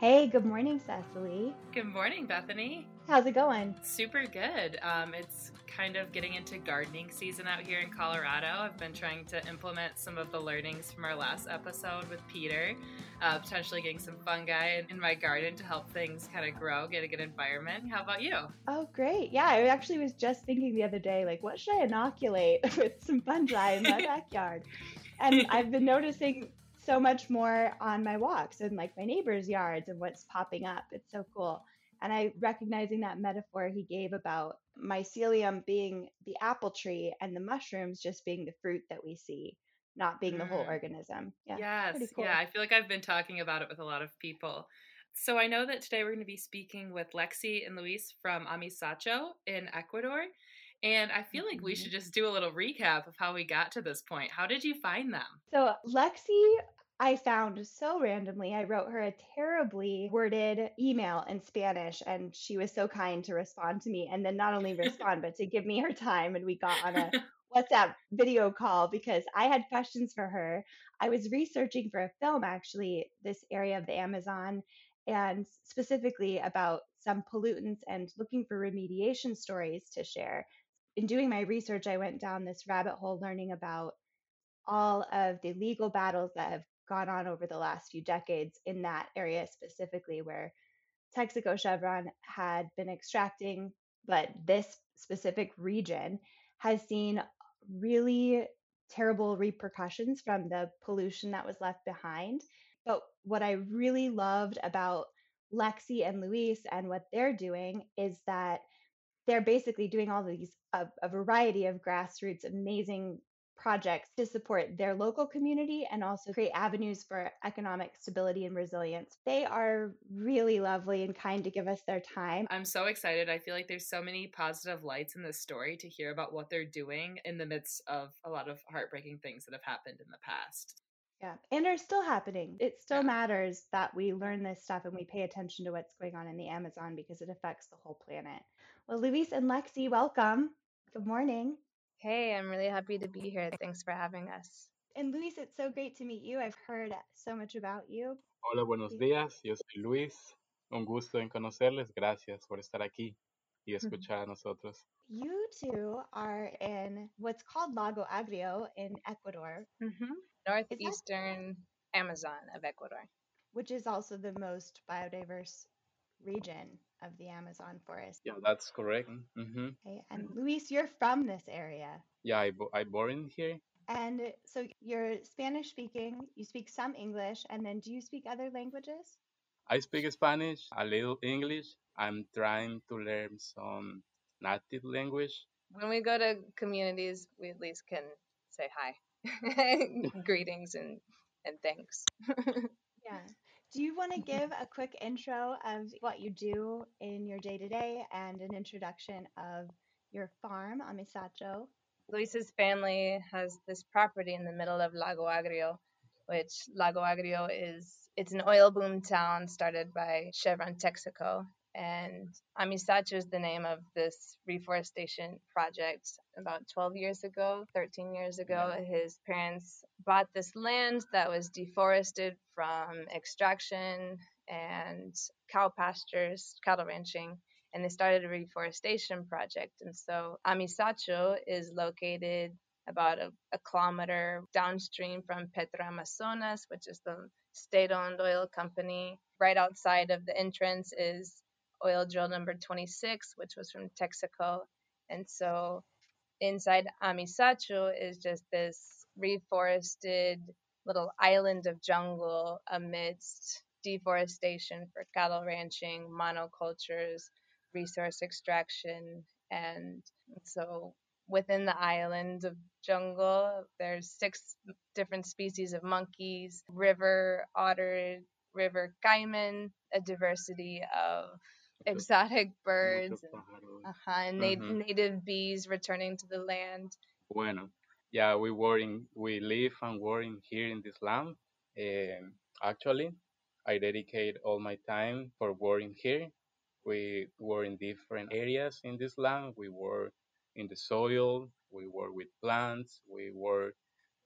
Hey, good morning, Cecily. Good morning, Bethany. How's it going? Super good. Um, it's kind of getting into gardening season out here in Colorado. I've been trying to implement some of the learnings from our last episode with Peter, uh, potentially getting some fungi in, in my garden to help things kind of grow, get a good environment. How about you? Oh, great. Yeah, I actually was just thinking the other day, like, what should I inoculate with some fungi in my backyard? And I've been noticing so much more on my walks and like my neighbors' yards and what's popping up. It's so cool. And I recognizing that metaphor he gave about mycelium being the apple tree and the mushrooms just being the fruit that we see, not being mm. the whole mm. organism. Yeah. Yes. Cool. Yeah. I feel like I've been talking about it with a lot of people. So I know that today we're going to be speaking with Lexi and Luis from Amisacho in Ecuador. And I feel like we mm-hmm. should just do a little recap of how we got to this point. How did you find them? So, Lexi, I found so randomly. I wrote her a terribly worded email in Spanish, and she was so kind to respond to me. And then not only respond, but to give me her time. And we got on a WhatsApp video call because I had questions for her. I was researching for a film, actually, this area of the Amazon, and specifically about some pollutants and looking for remediation stories to share in doing my research, I went down this rabbit hole learning about all of the legal battles that have gone on over the last few decades in that area specifically, where Texaco Chevron had been extracting, but this specific region has seen really terrible repercussions from the pollution that was left behind. But what I really loved about Lexi and Luis and what they're doing is that they're basically doing all these a, a variety of grassroots amazing projects to support their local community and also create avenues for economic stability and resilience. They are really lovely and kind to give us their time. I'm so excited. I feel like there's so many positive lights in this story to hear about what they're doing in the midst of a lot of heartbreaking things that have happened in the past. Yeah, and are still happening. It still yeah. matters that we learn this stuff and we pay attention to what's going on in the Amazon because it affects the whole planet. Well, Luis and Lexi, welcome. Good morning. Hey, I'm really happy to be here. Thanks for having us. And Luis, it's so great to meet you. I've heard so much about you. Hola, buenos días. Yo soy Luis. Un gusto en conocerles. Gracias por estar aquí y escuchar a nosotros. You two are in what's called Lago Agrio in Ecuador. Mm-hmm. Northeastern Amazon of Ecuador. Which is also the most biodiverse region of the Amazon forest. Yeah, that's correct. Mm-hmm. Okay, and Luis, you're from this area. Yeah, I, bo- I born here. And so you're Spanish speaking, you speak some English, and then do you speak other languages? I speak Spanish, a little English. I'm trying to learn some native language. When we go to communities, we at least can say hi, greetings, and, and thanks. yeah. Do you want to give a quick intro of what you do in your day to day and an introduction of your farm, Amisacho? Luis's family has this property in the middle of Lago Agrio, which Lago Agrio is it's an oil boom town started by Chevron Texaco and Amisacho is the name of this reforestation project. About 12 years ago, 13 years ago, his parents bought this land that was deforested from extraction and cow pastures, cattle ranching, and they started a reforestation project. And so Amisacho is located about a, a kilometer downstream from Petroamazonas, which is the state owned oil company. Right outside of the entrance is oil drill number 26, which was from Texaco. And so inside Amisacho is just this reforested little island of jungle amidst deforestation for cattle ranching, monocultures, resource extraction. And so within the island of jungle, there's six different species of monkeys, river otter, river caiman, a diversity of exotic birds, uh-huh, and mm-hmm. native bees returning to the land. Bueno, yeah, we were in, we live and work in here in this land. Um, actually, I dedicate all my time for working here. We work in different areas in this land. We work in the soil. We work with plants. We work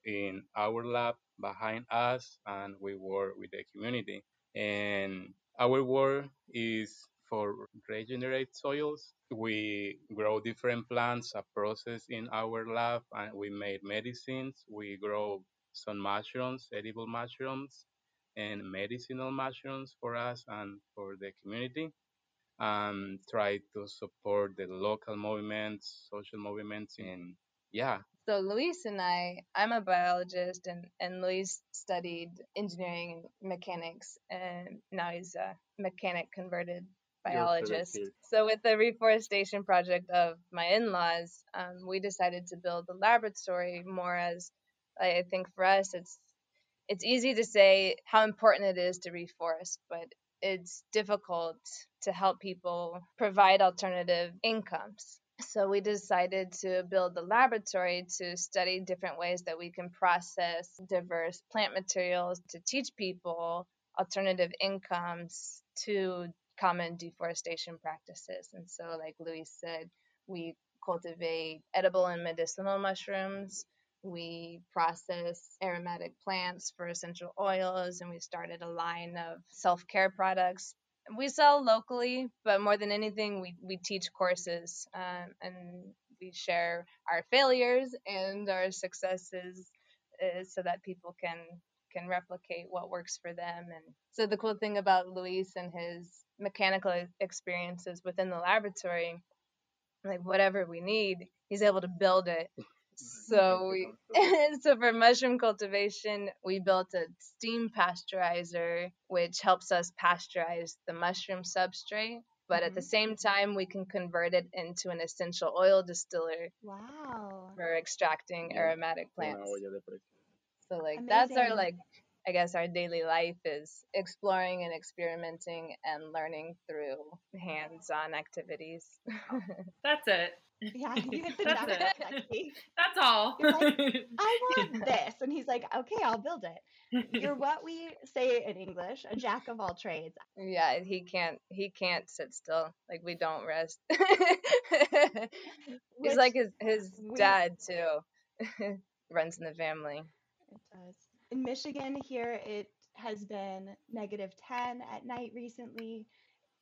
in our lab behind us, and we work with the community. And Our work is for regenerate soils. We grow different plants, a process in our lab, and we make medicines. We grow some mushrooms, edible mushrooms, and medicinal mushrooms for us and for the community. And try to support the local movements, social movements, and yeah, So Luis and I, I'm a biologist, and and Luis studied engineering mechanics, and now he's a mechanic converted biologist. So with the reforestation project of my in-laws, um, we decided to build the laboratory more as I think for us, it's it's easy to say how important it is to reforest, but it's difficult to help people provide alternative incomes. So we decided to build the laboratory to study different ways that we can process diverse plant materials to teach people alternative incomes to common deforestation practices. And so, like Luis said, we cultivate edible and medicinal mushrooms. We process aromatic plants for essential oils, and we started a line of self care products. We sell locally, but more than anything, we, we teach courses um, and we share our failures and our successes uh, so that people can can replicate what works for them. And so the cool thing about Luis and his mechanical experiences within the laboratory, like whatever we need, he's able to build it. So we, so for mushroom cultivation, we built a steam pasteurizer, which helps us pasteurize the mushroom substrate. But at the mm-hmm. same time, we can convert it into an essential oil distiller Wow. for extracting aromatic plants. olla de presión. So like that's our like I guess our daily life is exploring and experimenting and learning through hands-on activities. Oh, that's it. Yeah, you hit the That's it. Lexi. That's all. Like, I want this. And he's like, okay, I'll build it. You're what we say in English, a jack of all trades. yeah, he can't he can't sit still. Like we don't rest. He's Which like his his we- dad too. Runs in the family. It does. In Michigan, here it has been negative 10 at night recently,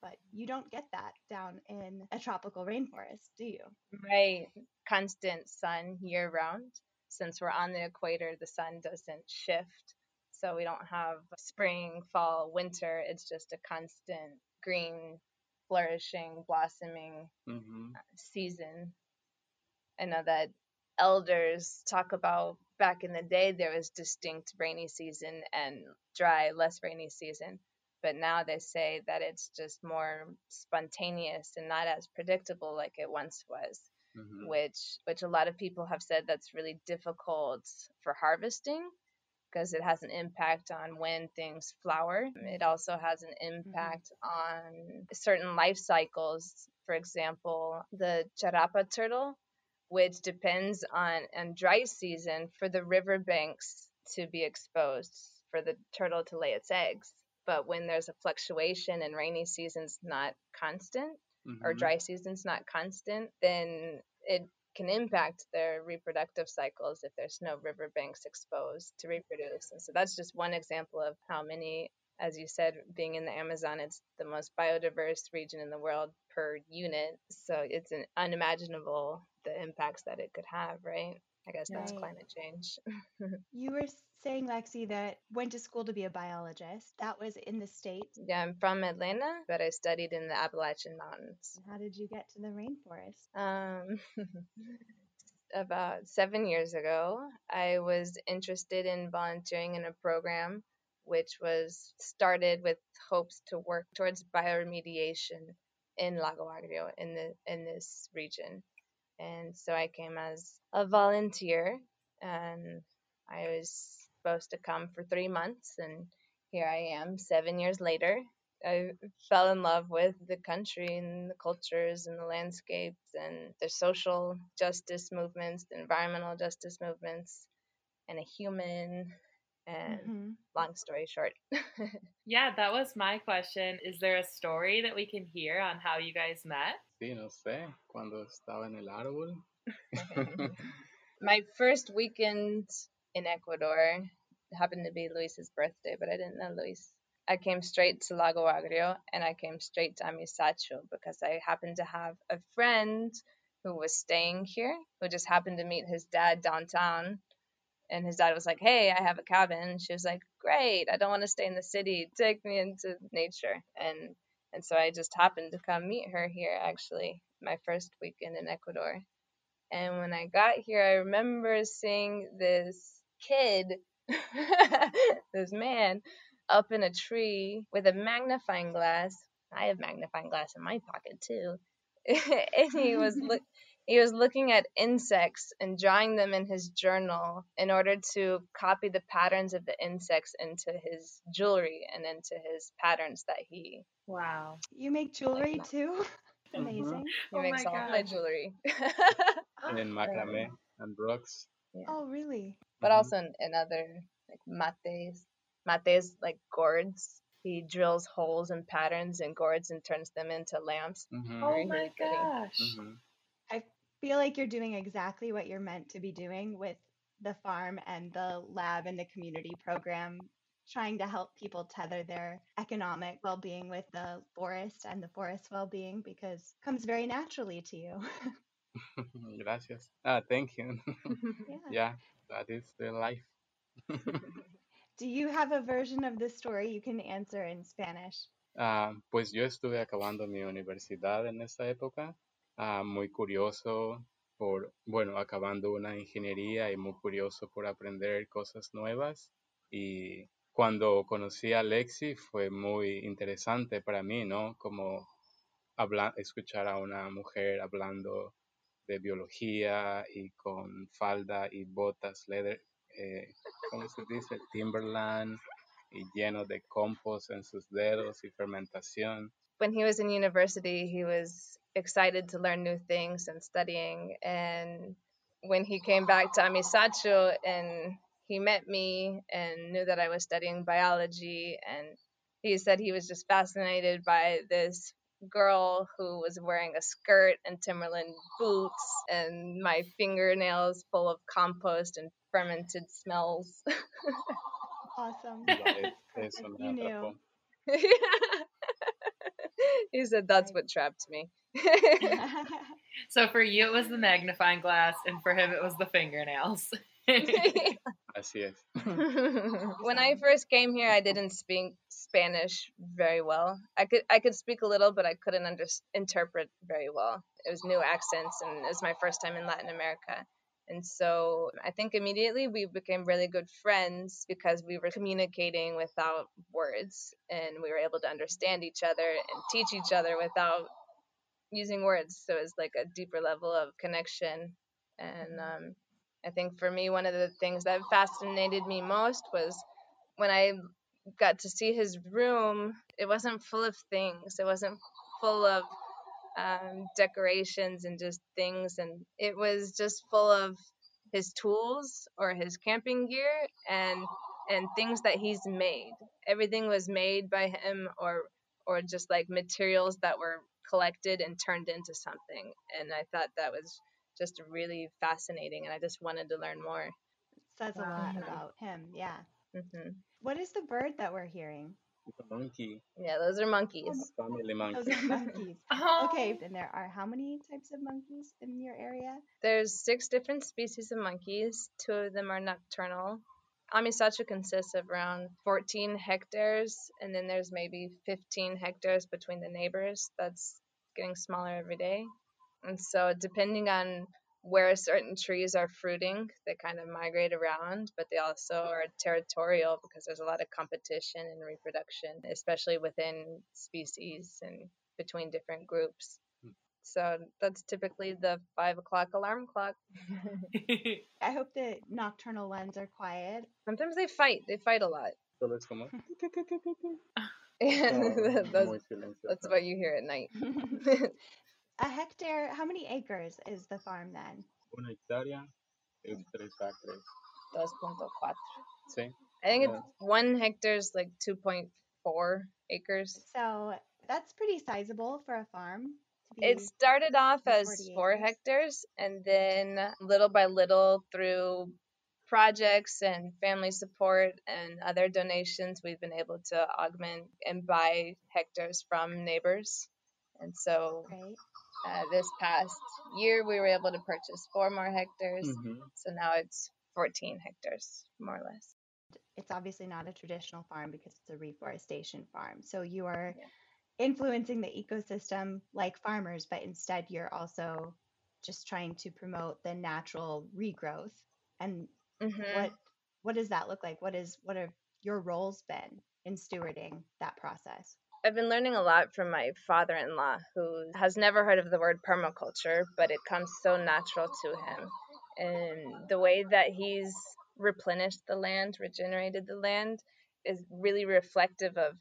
but you don't get that down in a tropical rainforest, do you? Right. Constant sun year round. Since we're on the equator, the sun doesn't shift. So we don't have spring, fall, winter. It's just a constant green, flourishing, blossoming Mhm. season. I know that elders talk about back in the day there was distinct rainy season and dry, less rainy season. But now they say that it's just more spontaneous and not as predictable like it once was Mhm. which which a lot of people have said that's really difficult for harvesting because it has an impact on when things flower. It also has an impact on certain life cycles. For example, the charapa turtle, which depends on on dry season for the riverbanks to be exposed for the turtle to lay its eggs. But when there's a fluctuation and rainy season's not constant, or Mhm. dry season's not constant, then it can impact their reproductive cycles if there's no riverbanks exposed to reproduce. And so that's just one example of how many, as you said, being in the Amazon, it's the most biodiverse region in the world per unit. So it's an unimaginable the impacts that it could have, right? I guess that's Right. climate change. You were saying, Lexi, that went to school to be a biologist. That was in the States. yeah, I'm from Atlanta, but I studied in the Appalachian Mountains. How did you get to the rainforest? Um, about seven years ago, I was interested in volunteering in a program which was started with hopes to work towards bioremediation in Lago Agrio in the in this region. And so I came as a volunteer and I was supposed to come for three months and here I am seven years later I fell in love with the country and the cultures and the landscapes and the social justice movements, the environmental justice movements, and a human. And Mhm. long story short, yeah, that was my question. Is there a story that we can hear on how you guys met? Sí, no sé, cuando estaba en el árbol. my first weekend in Ecuador happened to be Luis's birthday, but I didn't know Luis. I came straight to Lago Agrio and I came straight to Amisacho because I happened to have a friend who was staying here who just happened to meet his dad downtown. And his dad was like, Hey, I have a cabin. She was like, Great. I don't want to stay in the city. Take me into nature. And and so I just happened to come meet her here actually, my first weekend in Ecuador. And when I got here, I remember seeing this kid, this man, up in a tree with a magnifying glass. I have magnifying glass in my pocket too. and he was look he was looking at insects and drawing them in his journal in order to copy the patterns of the insects into his jewelry and into his patterns that he Wow. You make jewelry too? Mhm. Amazing. he Oh makes my all my gosh. jewelry. And then macrame and rocks. Yeah. Oh, really? but Mhm. also in, in other like mates. Mates like gourds. He drills holes and patterns in gourds and turns them into lamps. Mhm. Oh my really pretty. gosh. Mhm. Feel like you're doing exactly what you're meant to be doing with the farm and the lab and the community program, trying to help people tether their economic well being with the forest and the forest well being because it comes very naturally to you. Gracias. Ah, thank you. yeah. yeah, that is the life. Do you have a version of this story you can answer in Spanish? Ah, pues yo estuve acabando mi universidad en esa época, ah, muy curioso por, bueno, acabando una ingeniería y muy curioso por aprender cosas nuevas. Y cuando conocí a Lexi fue muy interesante para mí, ¿no? Como habla- escuchar a una mujer hablando de biología y con falda y botas leather, eh, ¿cómo se dice? Timberland y lleno de compost en sus dedos y fermentación. When he was in university, he was excited to learn new things and studying. And when he came back to Amisacho and he met me and knew that I was studying biology, and he said he was just fascinated by this girl who was wearing a skirt and Timberland boots and my fingernails full of compost and fermented smells. Awesome. Vale, You knew. atrapó. he said that's what trapped me. So for you, it was the magnifying glass, and for him, it was the fingernails. Así es. when I first came here, I didn't speak Spanish very well. I could I could speak a little, but I couldn't under, interpret very well. It was new accents, and it was my first time in Latin America. And so I think immediately we became really good friends because we were communicating without words, and we were able to understand each other and teach each other without using words. So it was like a deeper level of connection. And um, I think for me, one of the things that fascinated me most was when I got to see his room. It wasn't full of things. It wasn't full of um, decorations and just things, and it was just full of his tools or his camping gear and and things that he's made. Everything was made by him or or just like materials that were collected and turned into something. And I thought that was just really fascinating, and I just wanted to learn more. It Says a lot about him. Yeah. hmm What is the bird that we're hearing? It's a monkey, Yeah, those are monkeys. family Those are monkeys. Oh. Okay, and there are how many types of monkeys in your area? There's six different species of monkeys. Two of them are nocturnal. Amisacho consists of around 14 hectares, and then there's maybe 15 hectares between the neighbors. That's getting smaller every day. And so, depending on where certain trees are fruiting, they kind of migrate around, but they also mm. are territorial because there's a lot of competition and reproduction, especially within species and between different groups. Hmm. So, that's typically the five o'clock alarm clock. I hope the nocturnal ones are quiet. Sometimes they fight. They fight a lot. Solo es como. And Oh, that's, muy silencioso. that's what you hear at night. a hectare, how many acres is the farm then? Una hectárea es tres acres. 2.4. Sí. I think it's one hectare is like 2.4 acres. So that's pretty sizable for a farm. It started off as four acres. hectares, and then little by little, through projects and family support and other donations, we've been able to augment and buy hectares from neighbors. And so uh, this past year, we were able to purchase four more hectares. Mm-hmm. So now it's 14 hectares, more or less. It's obviously not a traditional farm because it's a reforestation farm. So you are yeah. influencing the ecosystem like farmers, but instead you're also just trying to promote the natural regrowth. And mm-hmm. what what does that look like? What is what have your roles been in stewarding that process? I've been learning a lot from my father in law, who has never heard of the word permaculture, but it comes so natural to him. And the way that he's replenished the land, regenerated the land, is really reflective of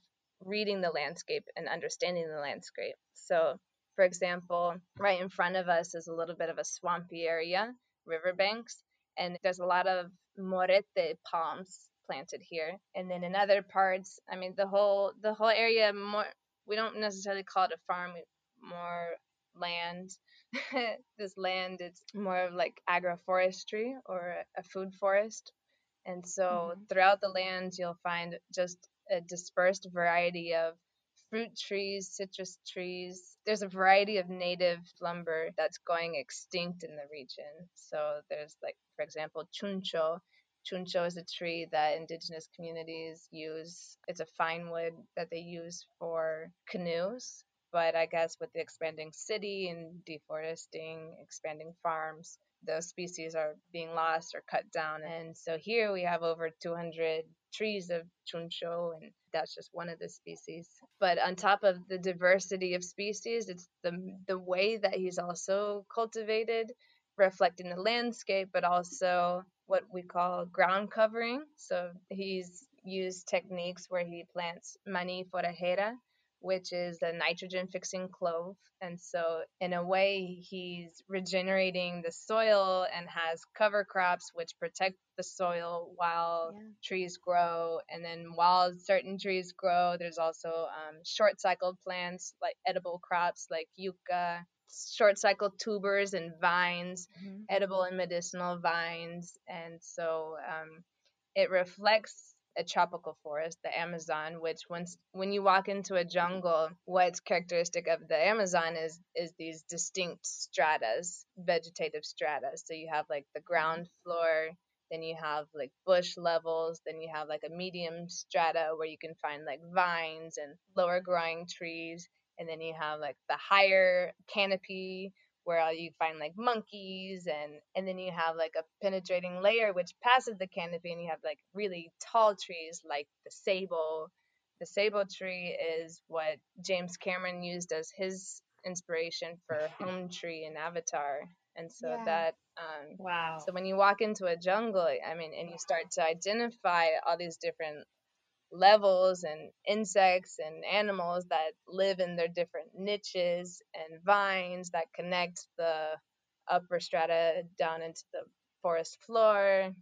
reading the landscape and understanding the landscape. So, for example, right in front of us is a little bit of a swampy area, riverbanks, and there's a lot of morete palms planted here. And then in other parts, I mean, the whole the whole area more we don't necessarily call it a farm, more land. this land it's more of like agroforestry or a food forest. And so mm-hmm. throughout the land, you'll find just a dispersed variety of fruit trees, citrus trees. There's a variety of native lumber that's going extinct in the region. So there's like, for example, chuncho, Chuncho is a tree that indigenous communities use. It's a fine wood that they use for canoes. But I guess with the expanding city and deforesting, expanding farms, those species are being lost or cut down. And so here we have over 200 trees of chuncho, and that's just one of the species. But on top of the diversity of species, it's the the way that he's also cultivated, reflecting the landscape, but also what we call ground covering. So he's used techniques where he plants mani forajera, which is a nitrogen fixing clove. And so, in a way, he's regenerating the soil and has cover crops which protect the soil while yeah. trees grow. And then, while certain trees grow, there's also um, short cycled plants like edible crops like yucca short cycle tubers and vines, mm-hmm. edible and medicinal vines. And so um, it reflects a tropical forest, the Amazon, which once when you walk into a jungle, what's characteristic of the Amazon is is these distinct stratas, vegetative strata. So you have like the ground floor, then you have like bush levels, then you have like a medium strata where you can find like vines and lower growing trees, and then you have like the higher canopy where you find like monkeys and and then you have like a penetrating layer which passes the canopy and you have like really tall trees like the ceibo the ceibo tree is what james cameron used as his inspiration for home tree in avatar and so yeah. that um wow so when you walk into a jungle i mean and you start to identify all these different levels and insects and animals that live in their different niches and vines that connect the upper strata down into the forest floor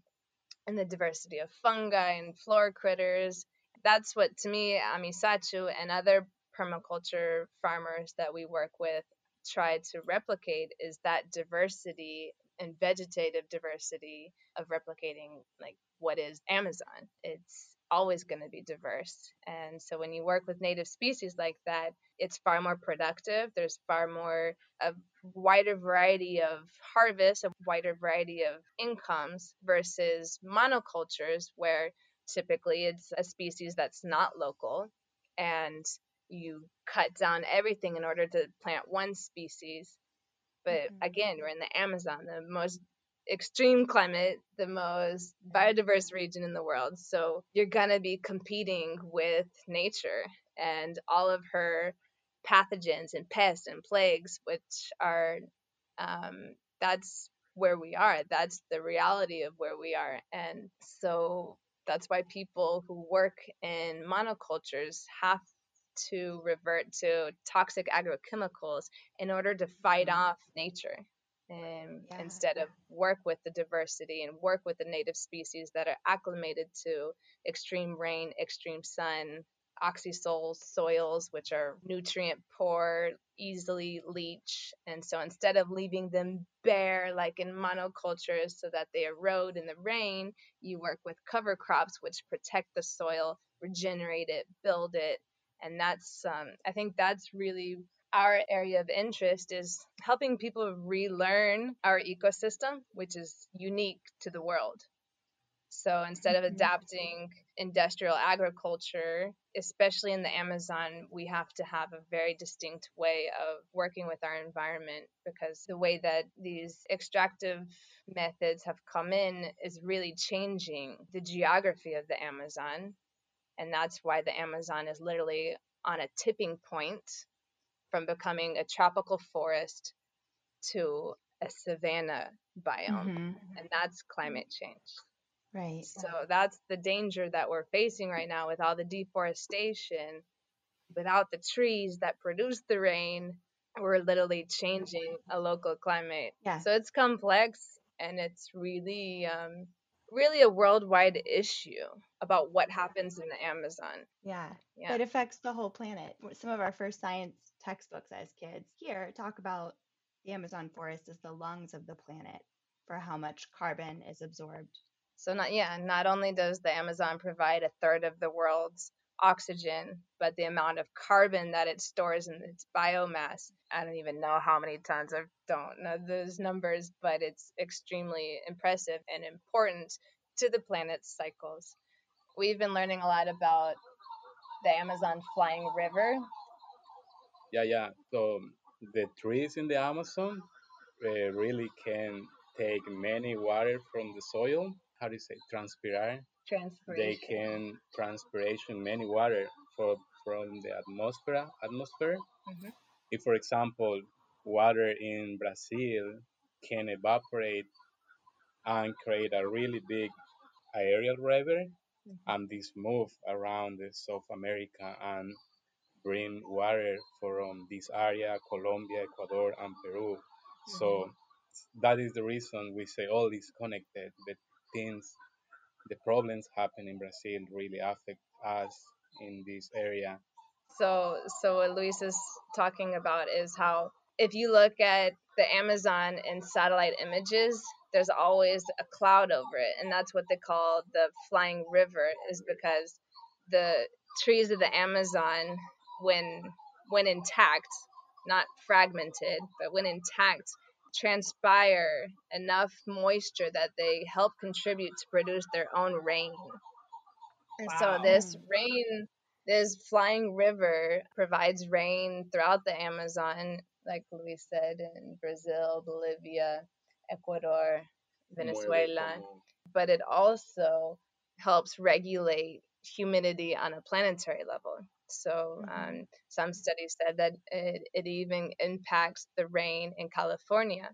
and the diversity of fungi and floor critters. That's what to me Amisacho and other permaculture farmers that we work with try to replicate is that diversity and vegetative diversity of replicating like what is Amazon. It's always going to be diverse. And so when you work with native species like that, it's far more productive. There's far more a wider variety of harvests, a wider variety of incomes versus monocultures where typically it's a species that's not local and you cut down everything in order to plant one species. But mm-hmm. again, we're in the Amazon, the most extreme climate, the most biodiverse region in the world. So you're going to be competing with nature and all of her pathogens and pests and plagues, which are, um, that's where we are. That's the reality of where we are. And so that's why people who work in monocultures have to revert to toxic agrochemicals in order to fight mm-hmm. off nature um, yeah. instead of work with the diversity and work with the native species that are acclimated to extreme rain, extreme sun, oxisol soils, which are nutrient poor, easily leach. And so instead of leaving them bare like in monocultures so that they erode in the rain, you work with cover crops, which protect the soil, regenerate it, build it. And that's, um, I think that's really our area of interest is helping people relearn our ecosystem, which is unique to the world. So instead of mm-hmm. adapting industrial agriculture, especially in the Amazon, we have to have a very distinct way of working with our environment because the way that these extractive methods have come in is really changing the geography of the Amazon. And that's why the Amazon is literally on a tipping point from becoming a tropical forest to a savanna biome. Mm-hmm. And that's climate change. Right. So that's the danger that we're facing right now with all the deforestation. Without the trees that produce the rain, we're literally changing a local climate. Yeah. So it's complex and it's really um, really a worldwide issue about what happens in the Amazon. Yeah. yeah. It affects the whole planet. Some of our first science textbooks as kids here talk about the Amazon forest as the lungs of the planet for how much carbon is absorbed so not yeah, not only does the Amazon provide a third of the world's oxygen, but the amount of carbon that it stores in its biomass. I don't even know how many tons. I don't know those numbers, but it's extremely impressive and important to the planet's cycles. We've been learning a lot about the Amazon flying river. Yeah, yeah. So the trees in the Amazon uh, really can take many water from the soil how do you say transpire transpiration they can transpiration many water for, from the atmosphere atmosphere mm-hmm. if for example water in brazil can evaporate and create a really big aerial river mm-hmm. and this move around the south america and bring water from this area colombia ecuador and peru mm-hmm. so that is the reason we say all is connected but things, the problems happen in Brazil really affect us in this area. So, so what Luis is talking about is how if you look at the Amazon in satellite images, there's always a cloud over it, and that's what they call the flying river, is because the trees of the Amazon, when when intact, not fragmented, but when intact, transpire enough moisture that they help contribute to produce their own rain. And wow. so this rain, this flying river provides rain throughout the Amazon, like Luis said, in Brazil, Bolivia, Ecuador, Venezuela. But it also helps regulate humidity on a planetary level. So mm-hmm. um, some studies said that it, it even impacts the rain in California,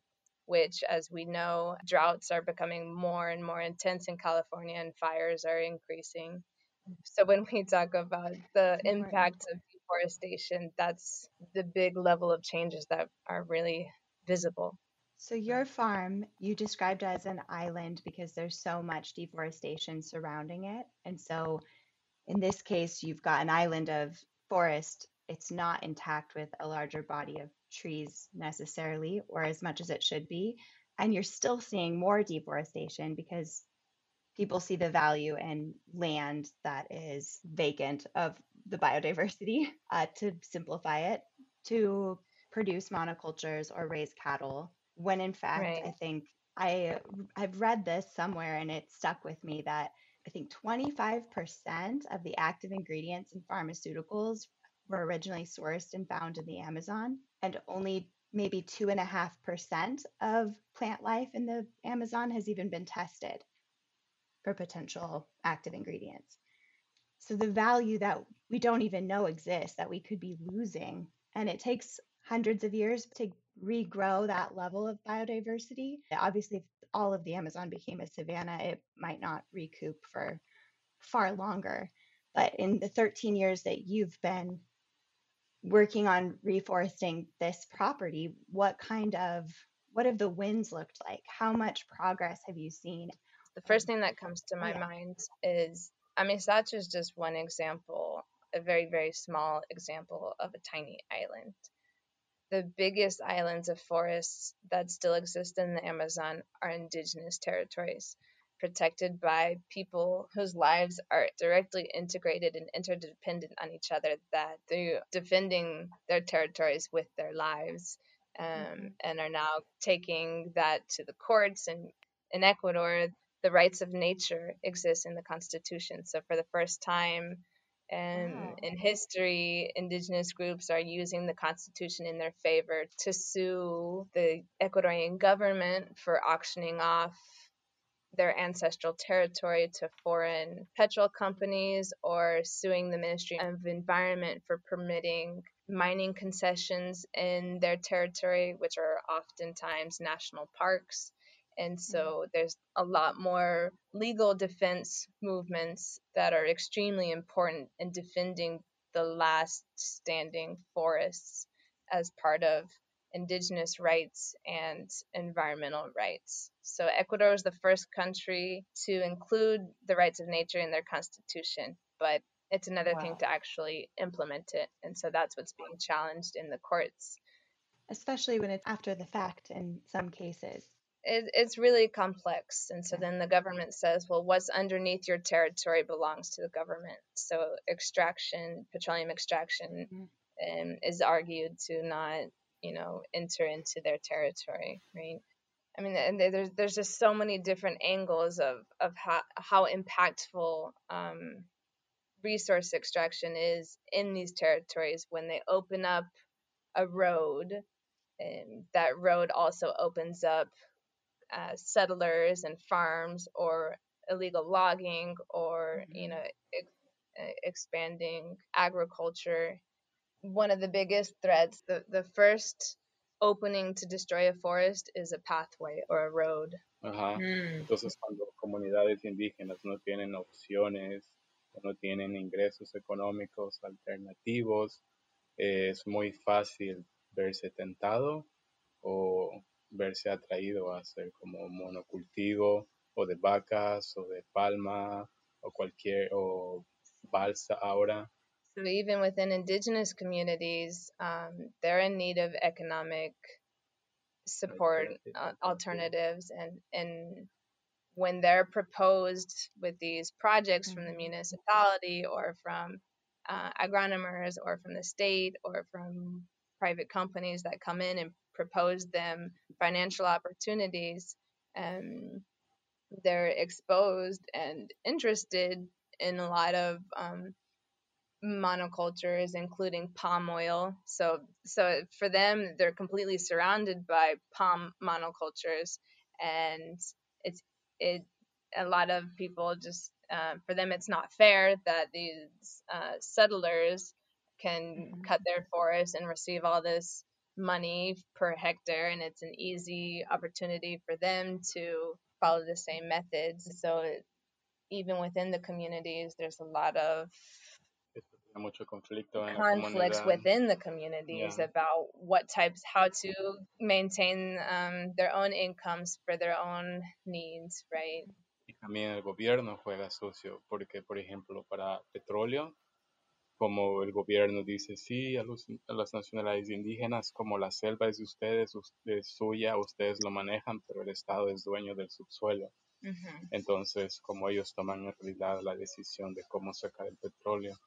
which, as we know, droughts are becoming more and more intense in California and fires are increasing. So when we talk about the impact of deforestation, that's the big level of changes that are really visible. So your farm you described as an island because there's so much deforestation surrounding it. And so in this case, you've got an island of forest. It's not intact with a larger body of trees necessarily, or as much as it should be. And you're still seeing more deforestation because people see the value in land that is vacant of the biodiversity, uh, to simplify it, to produce monocultures or raise cattle. When in fact, right. I think I I've read this somewhere and it stuck with me that I think 25% of the active ingredients in pharmaceuticals were originally sourced and found in the Amazon, and only maybe 2.5% of plant life in the Amazon has even been tested for potential active ingredients. So the value that we don't even know exists that we could be losing, and it takes hundreds of years to regrow that level of biodiversity. Obviously, if all of the Amazon became a savanna, it might not recoup for far longer. But in the 13 years that you've been working on reforesting this property, what kind of what have the winds looked like? How much progress have you seen? The first thing that comes to my yeah. mind is Amisacho is just one example a very, very small example of a tiny island. The biggest islands of forests that still exist in the Amazon are indigenous territories, protected by people whose lives are directly integrated and interdependent on each other, that they're defending their territories with their lives um, mm-hmm. and are now taking that to the courts. And in Ecuador, the rights of nature exist in the Constitution. So for the first time and wow. in history, indigenous groups are using the Constitution in their favor to sue the Ecuadorian government for auctioning off their ancestral territory to foreign petrol companies or suing the Ministry of Environment for permitting mining concessions in their territory, which are oftentimes national parks. And so mm-hmm. there's a lot more legal defense movements that are extremely important in defending the last standing forests as part of indigenous rights and environmental rights. So Ecuador is the first country to include the rights of nature in their constitution, but it's another wow. thing to actually implement it. And so that's what's being challenged in the courts. Especially when it's after the fact in some cases. It, it's really complex. And so then the government says, well, what's underneath your territory belongs to the government. So extraction, petroleum extraction, mm-hmm. um, is argued to not you know enter into their territory right i mean and there's there's just so many different angles of of how how impactful um, resource extraction is in these territories when they open up a road and that road also opens up uh, settlers and farms or illegal logging or mm-hmm. you know ex- uh, expanding agriculture one of the biggest threats. The, the first opening to destroy a forest is a pathway or a road. Ajá. Mm. Entonces, cuando comunidades indígenas no tienen opciones, no tienen ingresos económicos alternativos, es muy fácil verse tentado o verse atraído a hacer como monocultivo o de vacas o de palma o cualquier o balsa. Ahora So even within indigenous communities, um, they're in need of economic support uh, alternatives, and and when they're proposed with these projects from the mm-hmm. municipality or from uh, agronomers or from the state or from private companies that come in and propose them financial opportunities, um, they're exposed and interested in a lot of um, monocultures including palm oil so so for them they're completely surrounded by palm monocultures and it's it a lot of people just uh, for them it's not fair that these uh, settlers can mm-hmm. cut their forests and receive all this money per hectare and it's an easy opportunity for them to follow the same methods so it, even within the communities there's a lot of mucho conflicto en conflicts within the communities yeah. about what types, how to maintain um, their own incomes for their own needs, right? Y también el gobierno juega sucio, porque, por ejemplo, para petróleo, como el gobierno dice, sí, a, los, a las nacionalidades indígenas, como la selva es de ustedes, es suya, ustedes lo manejan, pero el Estado es dueño del subsuelo. Entonces, como ellos toman en realidad la decisión de cómo sacar el petróleo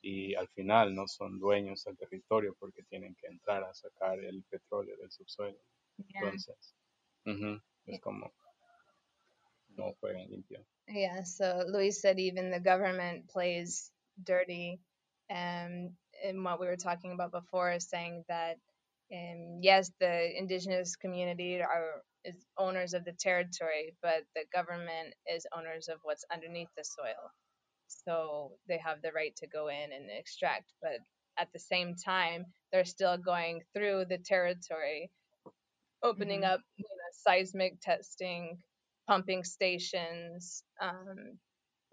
y al final no son dueños del territorio porque tienen que entrar a sacar el petróleo del subsuelo. Entonces, es como no juegan limpio. Yeah, so Luis said even the government plays dirty. Um, and what we were talking about before is saying that um, yes, the indigenous community are is owners of the territory, but the government is owners of what's underneath the soil. So they have the right to go in and extract, but at the same time, they're still going through the territory, opening mm-hmm. up you know, seismic testing, pumping stations, um,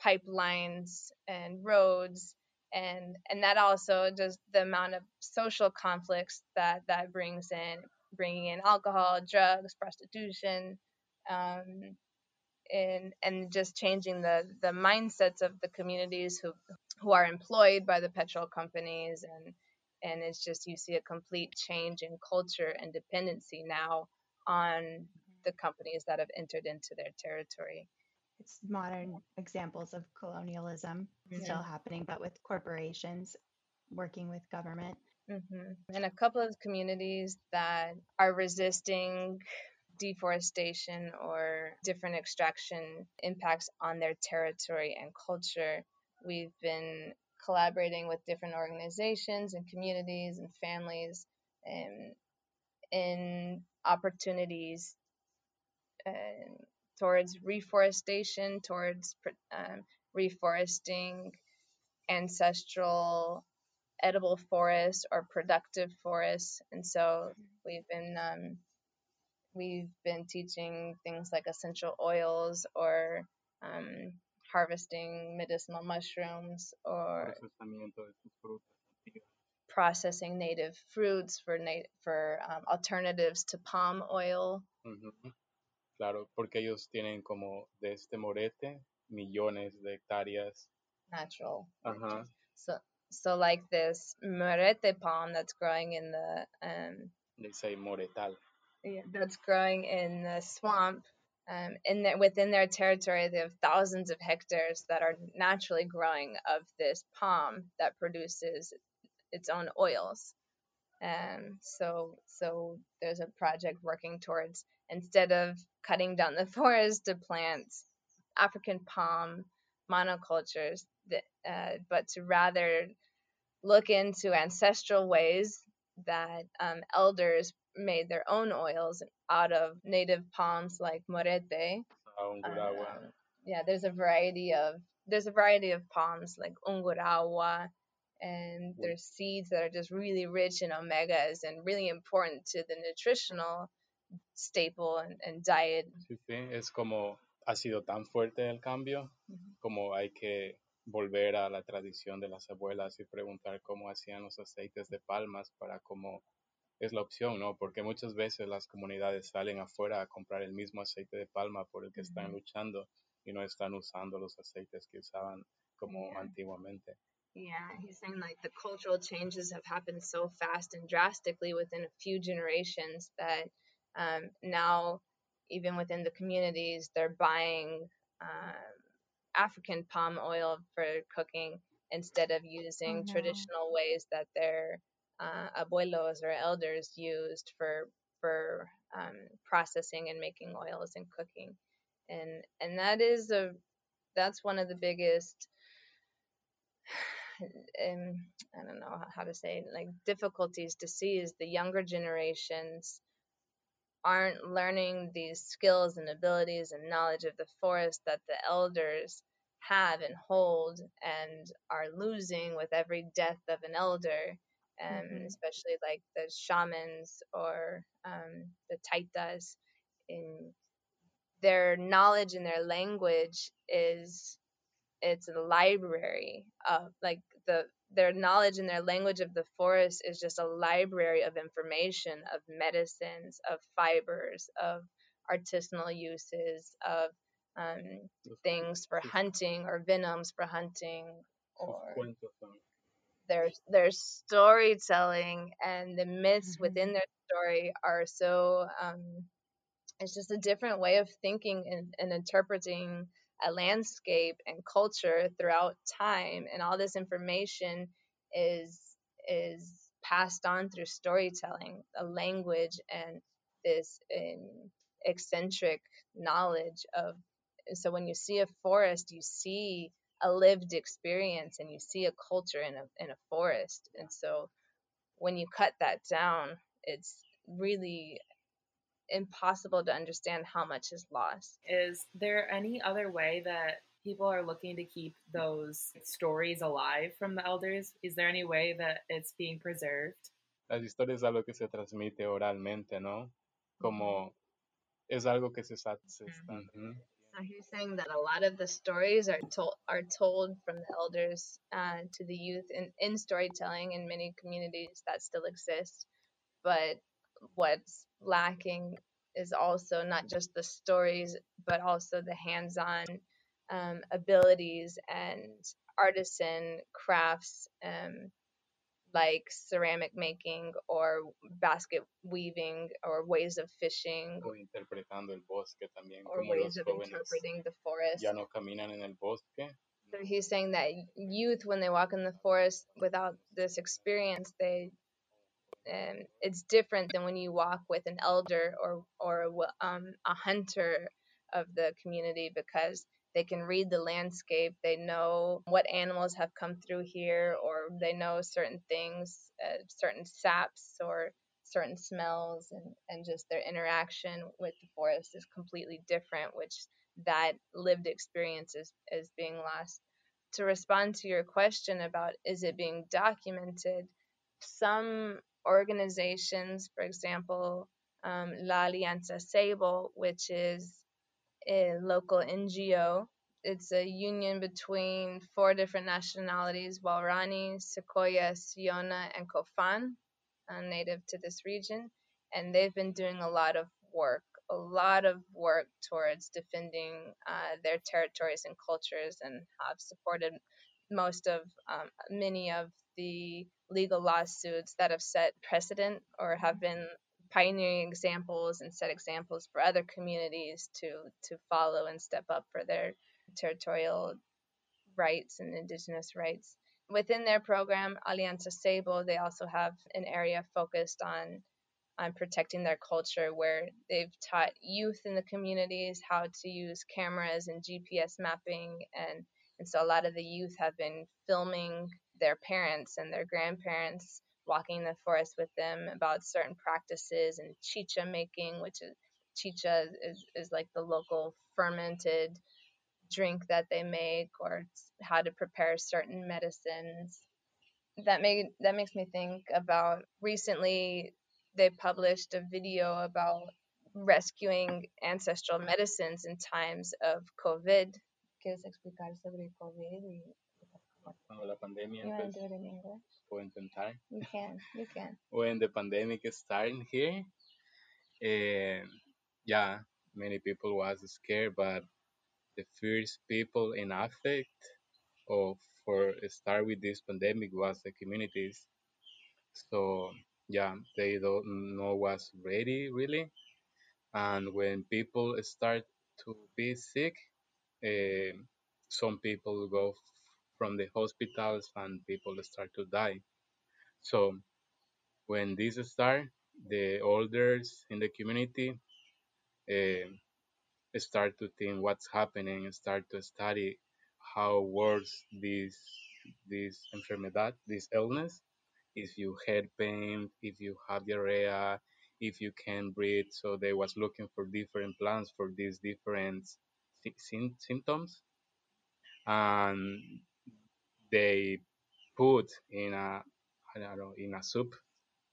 pipelines, and roads. And, and that also just the amount of social conflicts that that brings in bringing in alcohol, drugs, prostitution, um, and and just changing the the mindsets of the communities who who are employed by the petrol companies and and it's just you see a complete change in culture and dependency now on the companies that have entered into their territory it's modern examples of colonialism mm-hmm. still happening but with corporations working with government mm-hmm. and a couple of communities that are resisting deforestation or different extraction impacts on their territory and culture we've been collaborating with different organizations and communities and families and in opportunities uh, towards reforestation, towards um, reforesting ancestral edible forests or productive forests. And so we've been um, we've been teaching things like essential oils or um, harvesting medicinal mushrooms or processing native fruits for nat- for um, alternatives to palm oil. Uh-huh. Claro, porque ellos tienen como de este morete millones de hectáreas. Natural. Uh-huh. So so like this morete palm that's growing in the um. They say moretal. Yeah, that's growing in the swamp um, in their, within their territory, they have thousands of hectares that are naturally growing of this palm that produces its own oils. Um, so, so there's a project working towards instead of cutting down the forest to plant African palm monocultures, that, uh, but to rather look into ancestral ways that um, elders made their own oils out of native palms like morete. Um, yeah, there's a variety of there's a variety of palms like ungurahua, and there's seeds that are just really rich in omegas and really important to the nutritional staple and, and diet. Sí, sí, es como ha sido tan fuerte el cambio, como hay que volver a la tradición de las abuelas y preguntar cómo hacían los aceites de palmas para como es la opción, ¿no? Porque muchas veces las comunidades salen afuera a comprar el mismo aceite de palma por el que están luchando y no están usando los aceites que usaban como yeah. antiguamente. Yeah, he's saying like the cultural changes have happened so fast and drastically within a few generations that um, now, even within the communities, they're buying um, African palm oil for cooking instead of using oh, no. traditional ways that they're uh, abuelos or elders used for for um, processing and making oils and cooking, and and that is a that's one of the biggest um, I don't know how to say it, like difficulties to see is the younger generations aren't learning these skills and abilities and knowledge of the forest that the elders have and hold and are losing with every death of an elder um, mm-hmm. especially like the shamans or um, the taitas. In their knowledge and their language is it's a library of like the their knowledge and their language of the forest is just a library of information of medicines of fibers of artisanal uses of um, things for hunting or venoms for hunting or their their storytelling and the myths mm-hmm. within their story are so um, it's just a different way of thinking and, and interpreting a landscape and culture throughout time and all this information is is passed on through storytelling a language and this um, eccentric knowledge of so when you see a forest you see a lived experience and you see a culture in a in a forest. And so when you cut that down it's really impossible to understand how much is lost. Is there any other way that people are looking to keep those stories alive from the elders? Is there any way that it's being preserved? Las historias es algo que se transmite oralmente no? Como es algo que se, se mm-hmm. So he's saying that a lot of the stories are told are told from the elders uh, to the youth in, in storytelling in many communities that still exist. But what's lacking is also not just the stories, but also the hands-on um, abilities and artisan crafts um, like ceramic making or basket weaving or ways of fishing O interpretando el bosque también, or como ways los of interpreting the forest. ya no caminan en el bosque. So he's saying that youth, when they walk in the forest without this experience, they um, it's different than when you walk with an elder or or um, a hunter of the community because they can read the landscape. They know what animals have come through here, or they know certain things, uh, certain saps or certain smells, and and just their interaction with the forest is completely different, which that lived experience is, is being lost. To respond to your question about is it being documented, some organizations, for example, um, La Alianza Ceibo, which is a local NGO, it's a union between four different nationalities Waorani, Secoya, Siona, and Kofan, uh, native to this region. And they've been doing a lot of work a lot of work towards defending uh, their territories and cultures and have supported most of um, many of the legal lawsuits that have set precedent or have been pioneering examples and set examples for other communities to to follow and step up for their territorial rights and indigenous rights. Within their program, Alianza Ceibo, they also have an area focused on on protecting their culture where they've taught youth in the communities how to use cameras and GPS mapping and and so a lot of the youth have been filming their parents and their grandparents walking the forest with them about certain practices and chicha making which is chicha is, is like the local fermented drink that they make or how to prepare certain medicines that made that makes me think about recently they published a video about rescuing ancestral medicines in times of COVID. ¿Quieres explicar sobre COVID? La pandemia, you want pues, to do it in English? puedo intentar. You can, you can. When the pandemic started here, eh, yeah, many people was scared, but the first people in affect of for start with this pandemic was the communities. So yeah, they don't know was ready really, and when people start to be sick, eh, some people go from the hospitals and people start to die. So when this start, the elders in the community eh, start to think what's happening, start to study how works this this enfermedad, this illness. If you head pain, if you have diarrhea, if you can breathe. So they was looking for different plants for these different sy- sym- symptoms, and they put in a I don't know in a soup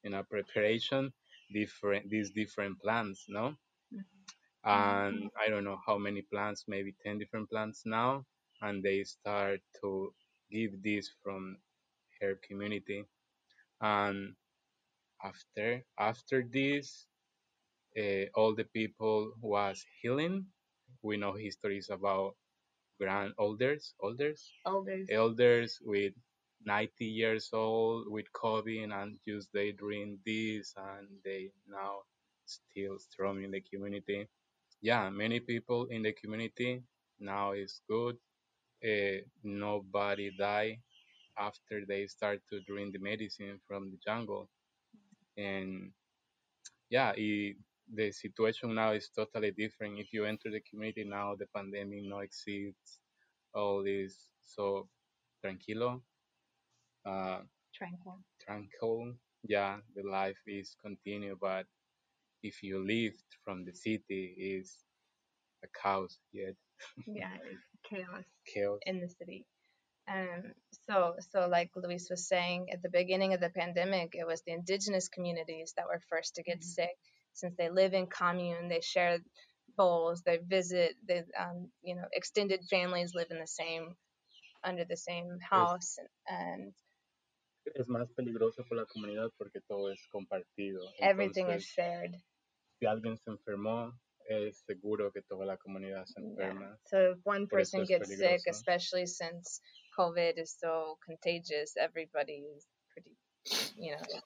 in a preparation different these different plants, no? and I don't know how many plants, maybe 10 different plants now, and they start to give this from her community. And after after this, uh, all the people was healing. We know histories about grand elders, elders, Elders. elders with 90 years old with COVID and just they doing this and they now still strong in the community. Yeah, many people in the community now is good. Uh, nobody die after they start to drink the medicine from the jungle. And yeah, it, the situation now is totally different. If you enter the community now, the pandemic no exists. All is so tranquilo, uh, Tranquil. tranquil. Yeah, the life is continue, but if you leave from the city, is a chaos yet Yeah, chaos. chaos. in the city. Um, so, so like Luis was saying at the beginning of the pandemic, it was the indigenous communities that were first to get sick, since they live in commune, they share bowls, they visit, they, um, you know, extended families live in the same, under the same house, and, Es más peligroso por la comunidad porque todo es compartido. everything is shared. si alguien se enfermó, es seguro que toda la comunidad se Yeah. So if one person es gets sick, especially since COVID is so contagious, everybody is pretty, you know,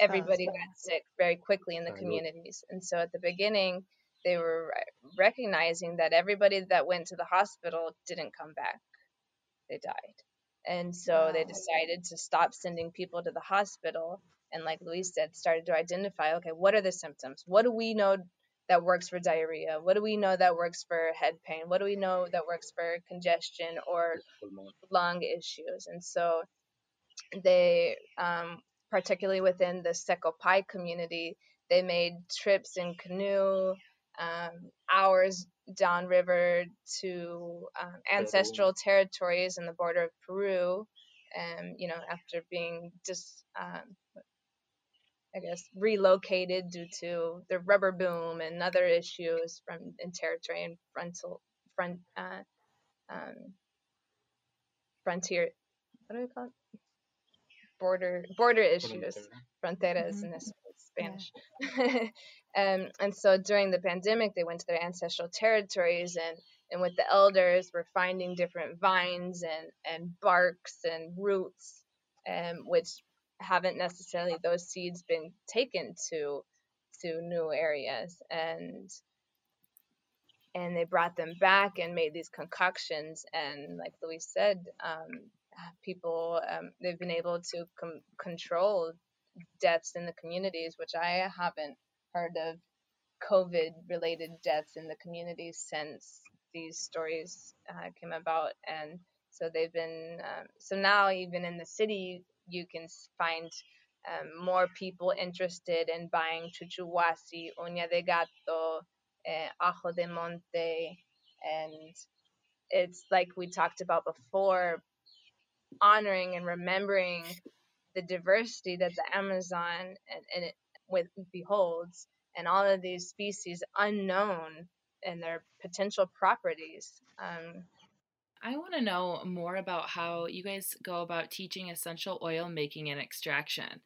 everybody got sick very quickly in the communities. And so at the beginning, they were recognizing that everybody that went to the hospital didn't come back, they died. And so they decided to stop sending people to the hospital. And like Luis said, started to identify okay, what are the symptoms? What do we know that works for diarrhea? What do we know that works for head pain? What do we know that works for congestion or lung issues? And so they, um, particularly within the Siekopai community, they made trips in canoe, um, hours downriver to um, ancestral territories in the border of Peru. And, you know, after being just um, I guess, relocated due to the rubber boom and other issues from in territory and frontal front uh, um, frontier. What do we call it? Border border issues, fronteras mm-hmm. in Spanish. Um, and so during the pandemic, they went to their ancestral territories and and with the elders, we're finding different vines and and barks and roots, um, which haven't necessarily those seeds been taken to to new areas and and they brought them back and made these concoctions and like Luis said um, people um, they've been able to com- control deaths in the communities which I haven't heard of COVID related deaths in the communities since these stories uh, came about. And so they've been um, so now even in the city you can find um, more people interested in buying chuchuhuasi, uña de gato, eh, ajo de monte, and it's like we talked about before, honoring and remembering the diversity that the Amazon and, and it with beholds, and all of these species unknown and their potential properties. Um, I want to know more about how you guys go about teaching essential oil making and extraction.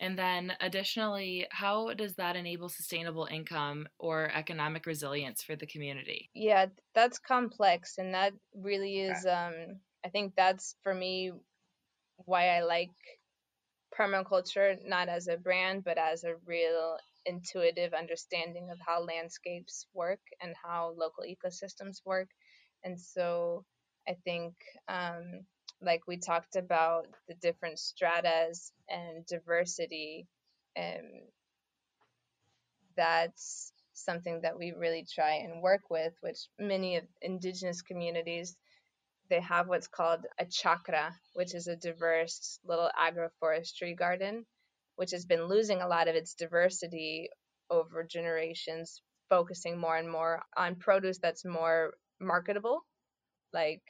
And then, additionally, how does that enable sustainable income or economic resilience for the community? Yeah, that's complex. And that really is, um, I think that's for me why I like permaculture, not as a brand, but as a real intuitive understanding of how landscapes work and how local ecosystems work. And so, I think, um, like we talked about the different stratas and diversity, and um, that's something that we really try and work with, which many of indigenous communities they have what's called a chacra, which is a diverse little agroforestry garden, which has been losing a lot of its diversity over generations, focusing more and more on produce that's more marketable like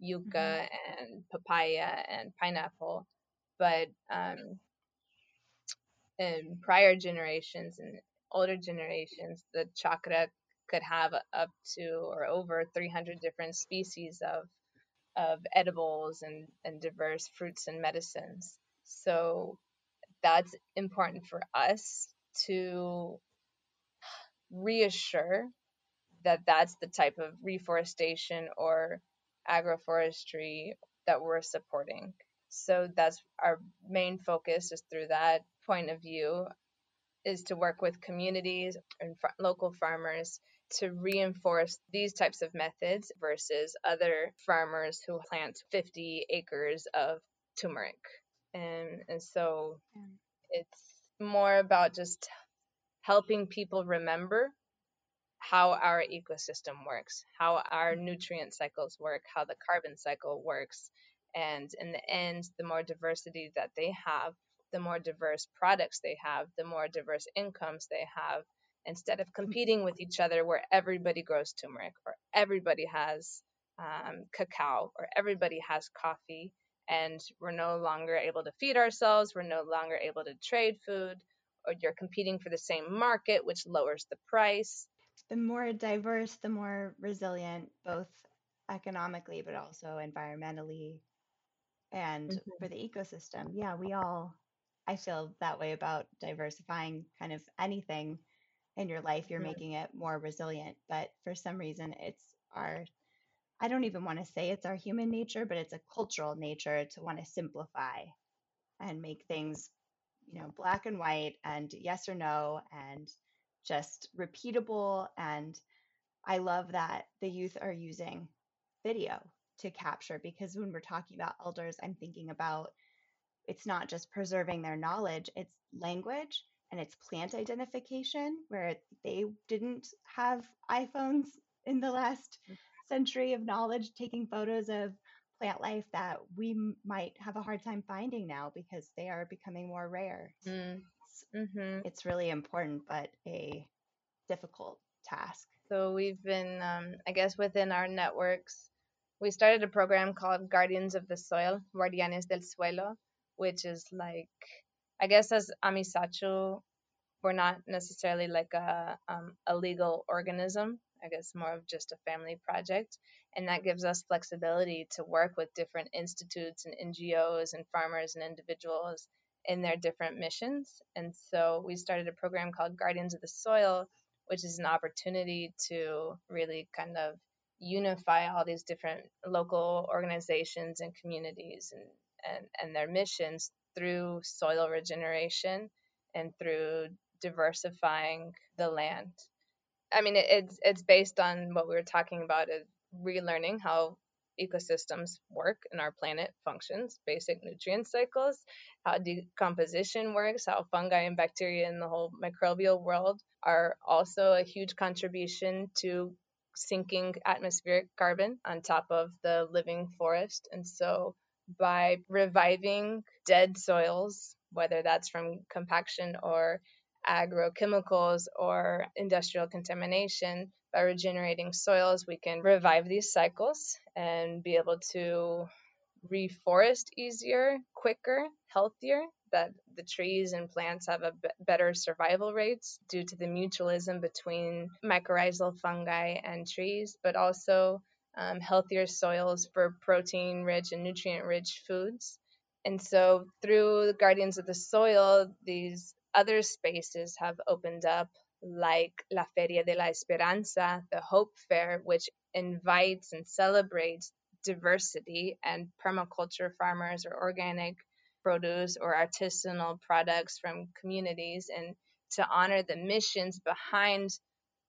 yucca mm-hmm. and papaya and pineapple. But um, in prior generations and older generations, the chacra could have up to or over 300 different species of of edibles and, and diverse fruits and medicines. So that's important for us to reassure that that's the type of reforestation or agroforestry that we're supporting. So that's our main focus is through that point of view is to work with communities and local farmers to reinforce these types of methods versus other farmers who plant 50 acres of turmeric. And, and so it's more about just helping people remember how our ecosystem works, how our mm-hmm. nutrient cycles work, how the carbon cycle works. And in the end, the more diversity that they have, the more diverse products they have, the more diverse incomes they have, instead of mm-hmm. competing with each other where everybody grows turmeric or everybody has um, cacao or everybody has coffee and we're no longer able to feed ourselves, we're no longer able to trade food, or you're competing for the same market, which lowers the price the more diverse, the more resilient, both economically but also environmentally and mm-hmm. for the ecosystem. Yeah, we all, I feel that way about diversifying kind of anything in your life. You're making it more resilient, but for some reason, it's our I don't even want to say it's our human nature, but it's a cultural nature to want to simplify and make things, you know, black and white and yes or no and just repeatable. And I love that the youth are using video to capture because when we're talking about elders, I'm thinking about it's not just preserving their knowledge, it's language and it's plant identification where they didn't have iPhones in the last mm. century of knowledge taking photos of plant life that we might have a hard time finding now because they are becoming more rare. Mm. Mm-hmm. It's really important, but a difficult task. So we've been, um, I guess, within our networks, we started a program called Guardians of the Soil, Guardianes del Suelo, which is like, I guess, as Amisacho, we're not necessarily like a um, a legal organism. I guess more of just a family project, and that gives us flexibility to work with different institutes and NGOs and farmers and individuals in their different missions. And so we started a program called Guardians of the Soil, which is an opportunity to really kind of unify all these different local organizations and communities and, and, and their missions through soil regeneration and through diversifying the land. I mean, it, it's it's based on what we were talking about, is relearning how ecosystems work and our planet functions, basic nutrient cycles, how decomposition works, how fungi and bacteria in the whole microbial world are also a huge contribution to sinking atmospheric carbon on top of the living forest. And so by reviving dead soils, whether that's from compaction or agrochemicals or industrial contamination, by regenerating soils, we can revive these cycles and be able to reforest easier, quicker, healthier, that the trees and plants have a b- better survival rates due to the mutualism between mycorrhizal fungi and trees, but also um, healthier soils for protein rich and nutrient rich foods. And so, through the Guardians of the Soil, these other spaces have opened up, like La Feria de la Esperanza, the Hope Fair, which invites and celebrates diversity and permaculture farmers or organic produce or artisanal products from communities and to honor the missions behind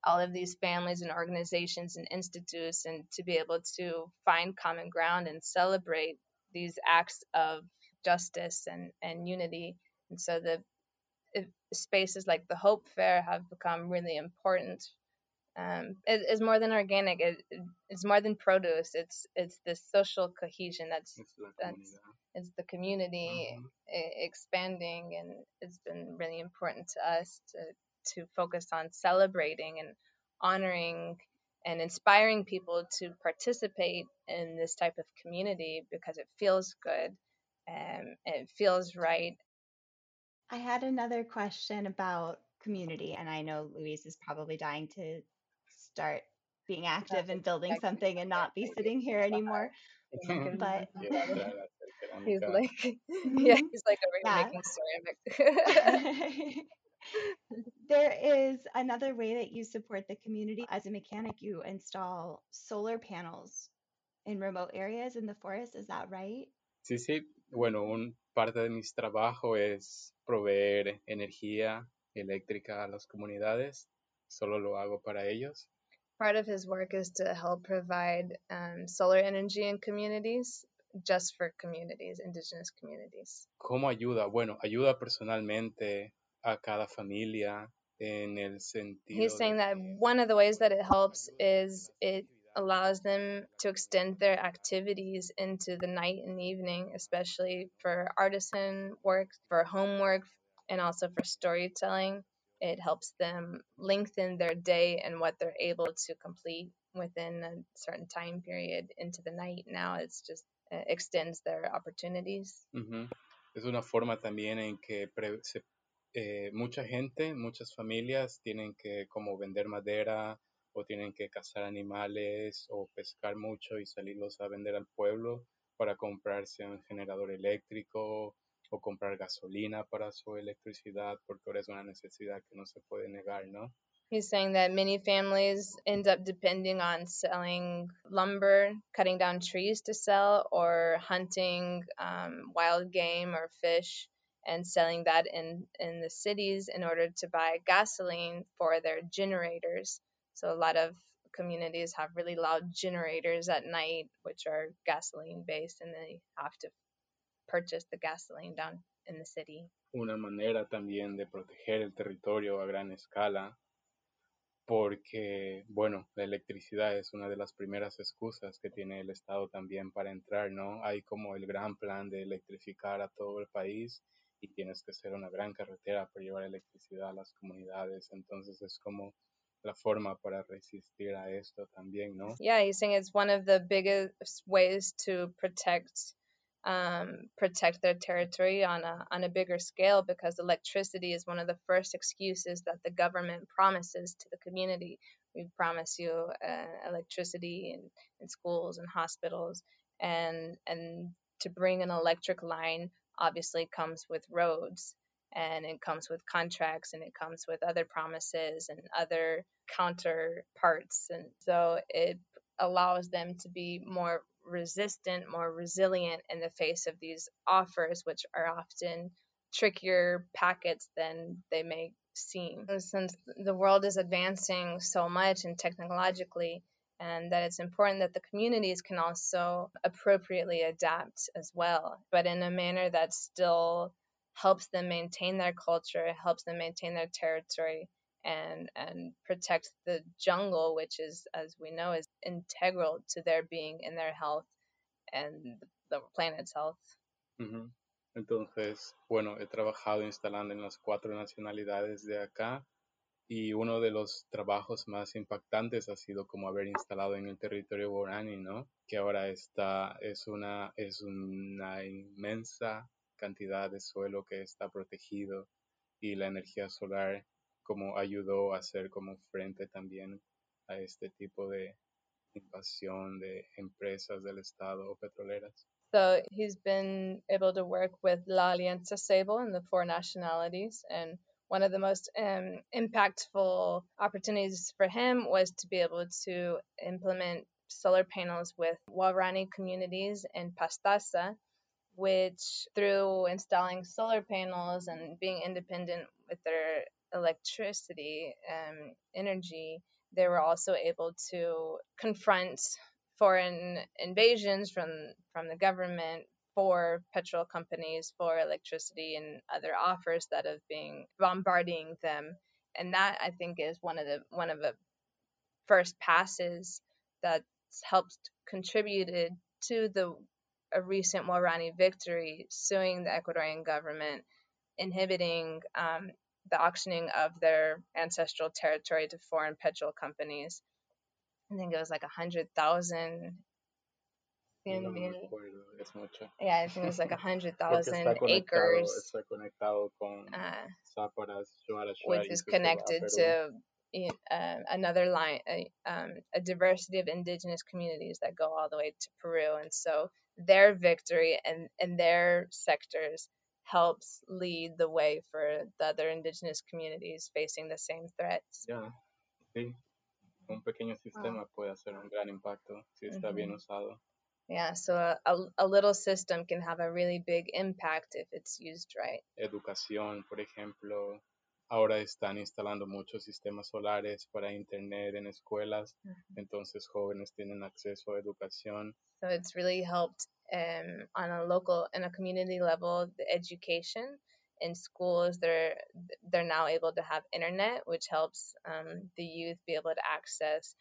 all of these families and organizations and institutes and to be able to find common ground and celebrate these acts of justice and, and unity. And so the spaces like the Hope Fair have become really important um, it, it's more than organic. It, it's more than produce. It's it's this social cohesion that's that's it's the community mm-hmm. expanding, and it's been really important to us to to focus on celebrating and honoring and inspiring people to participate in this type of community because it feels good and it feels right. I had another question about community, and I know Luis is probably dying to start being active and building something and not be sitting here anymore. but he's like, yeah, mm-hmm. he's like over yeah. making ceramic. There is another way that you support the community. As a mechanic, you install solar panels in remote areas in the forest. Is that right? Sí, sí. Bueno, un parte de mi trabajo es proveer energía eléctrica a las comunidades. Solo lo hago para ellos. part of his work is to help provide um, solar energy in communities, just for communities, indigenous communities. ¿Cómo ayuda? Bueno, ayuda personalmente a cada familia en el sentido. He's saying that one of the ways that it helps is it allows them to extend their activities into the night and evening, especially for artisan work, for homework, and also for storytelling. it helps them lengthen their day and what they're able to complete within a certain time period into the night. Now it's just uh, extends their opportunities. Uh-huh. Es una forma también en que pre- se, eh, mucha gente, muchas familias tienen que como vender madera o tienen que cazar animales o pescar mucho y salirlos a vender al pueblo para comprarse un generador eléctrico o comprar gasolina para su electricidad, porque ahora es una necesidad que no se puede negar, ¿no? He's saying that many families end up depending on selling lumber, cutting down trees to sell, or hunting um, wild game or fish and selling that in, in the cities in order to buy gasoline for their generators. So a lot of communities have really loud generators at night, which are gasoline based, and they have to purchase the gasoline down in the city. Una manera también de proteger el territorio a gran escala porque, bueno, la electricidad es una de las primeras excusas que tiene el Estado también para entrar, ¿no? Hay como el gran plan de electrificar a todo el país y tienes que hacer una gran carretera para llevar electricidad a las comunidades, entonces es como la forma para resistir a esto también, ¿no? Yeah, he's saying it's one of the biggest ways to protect um, protect their territory on a on a bigger scale because electricity is one of the first excuses that the government promises to the community. We promise you uh, electricity in, in schools and hospitals, and and to bring an electric line obviously comes with roads and it comes with contracts and it comes with other promises and other counterparts and so it allows them to be more resistant, more resilient in the face of these offers, which are often trickier packets than they may seem. Since the world is advancing so much and technologically, and that it's important that the communities can also appropriately adapt as well, but in a manner that still helps them maintain their culture, helps them maintain their territory, and and protect the jungle, which is, as we know, is integral to their being and their health and the planet's health. Uh-huh. Entonces, bueno, he trabajado instalando en las cuatro nacionalidades de acá y uno de los trabajos más impactantes ha sido como haber instalado en el territorio Borani, ¿no? Que ahora está, es una, es una inmensa cantidad de suelo que está protegido y la energía solar como ayudó a hacer como frente también a este tipo de invasión de empresas del Estado o petroleras. So he's been able to work with La Alianza Sable and the four nationalities. And one of the most um, impactful opportunities for him was to be able to implement solar panels with Waorani communities in Pastaza, which through installing solar panels and being independent with their electricity um, energy, they were also able to confront foreign invasions from from the government for petrol companies for electricity and other offers that have been bombarding them and that i think is one of the one of the first passes that's helped contributed to the a recent Waorani victory suing the Ecuadorian government inhibiting um, the auctioning of their ancestral territory to foreign petrol companies. I think it was like a hundred thousand. No yeah, I think it was like a hundred thousand acres. Uh, which is connected to uh, another line, a, um, a diversity of indigenous communities that go all the way to Peru, and so their victory and and their sectors helps lead the way for the other indigenous communities facing the same threats. Yeah, sí. Un pequeño sistema puede hacer un gran impacto si está mm-hmm. bien usado. Yeah, so a, a, a, little system can have a really big impact if it's used right. Educación, por ejemplo, ahora están instalando muchos sistemas solares para internet en escuelas, entonces jóvenes tienen acceso a educación. So it's really helped um, on a local and a community level the education in schools they're they're now able to have internet which helps um, the youth be able to access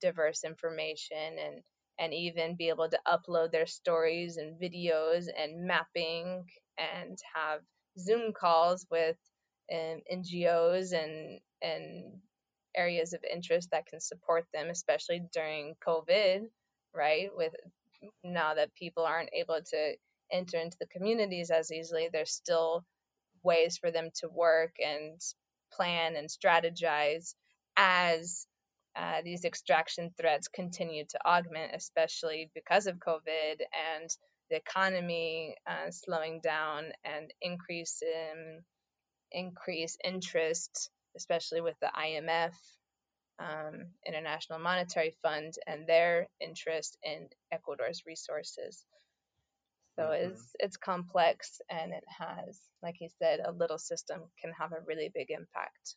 diverse information and and even be able to upload their stories and videos and mapping and have zoom calls with um, ngos and and areas of interest that can support them especially during covid right? With now that people aren't able to enter into the communities as easily, there's still ways for them to work and plan and strategize as uh, these extraction threats continue to augment, especially because of COVID and the economy uh, slowing down and increase in increase interest especially with the IMF, um, International Monetary Fund, and their interest in Ecuador's resources. So mm-hmm. it's it's complex and it has, like you said, a little system can have a really big impact.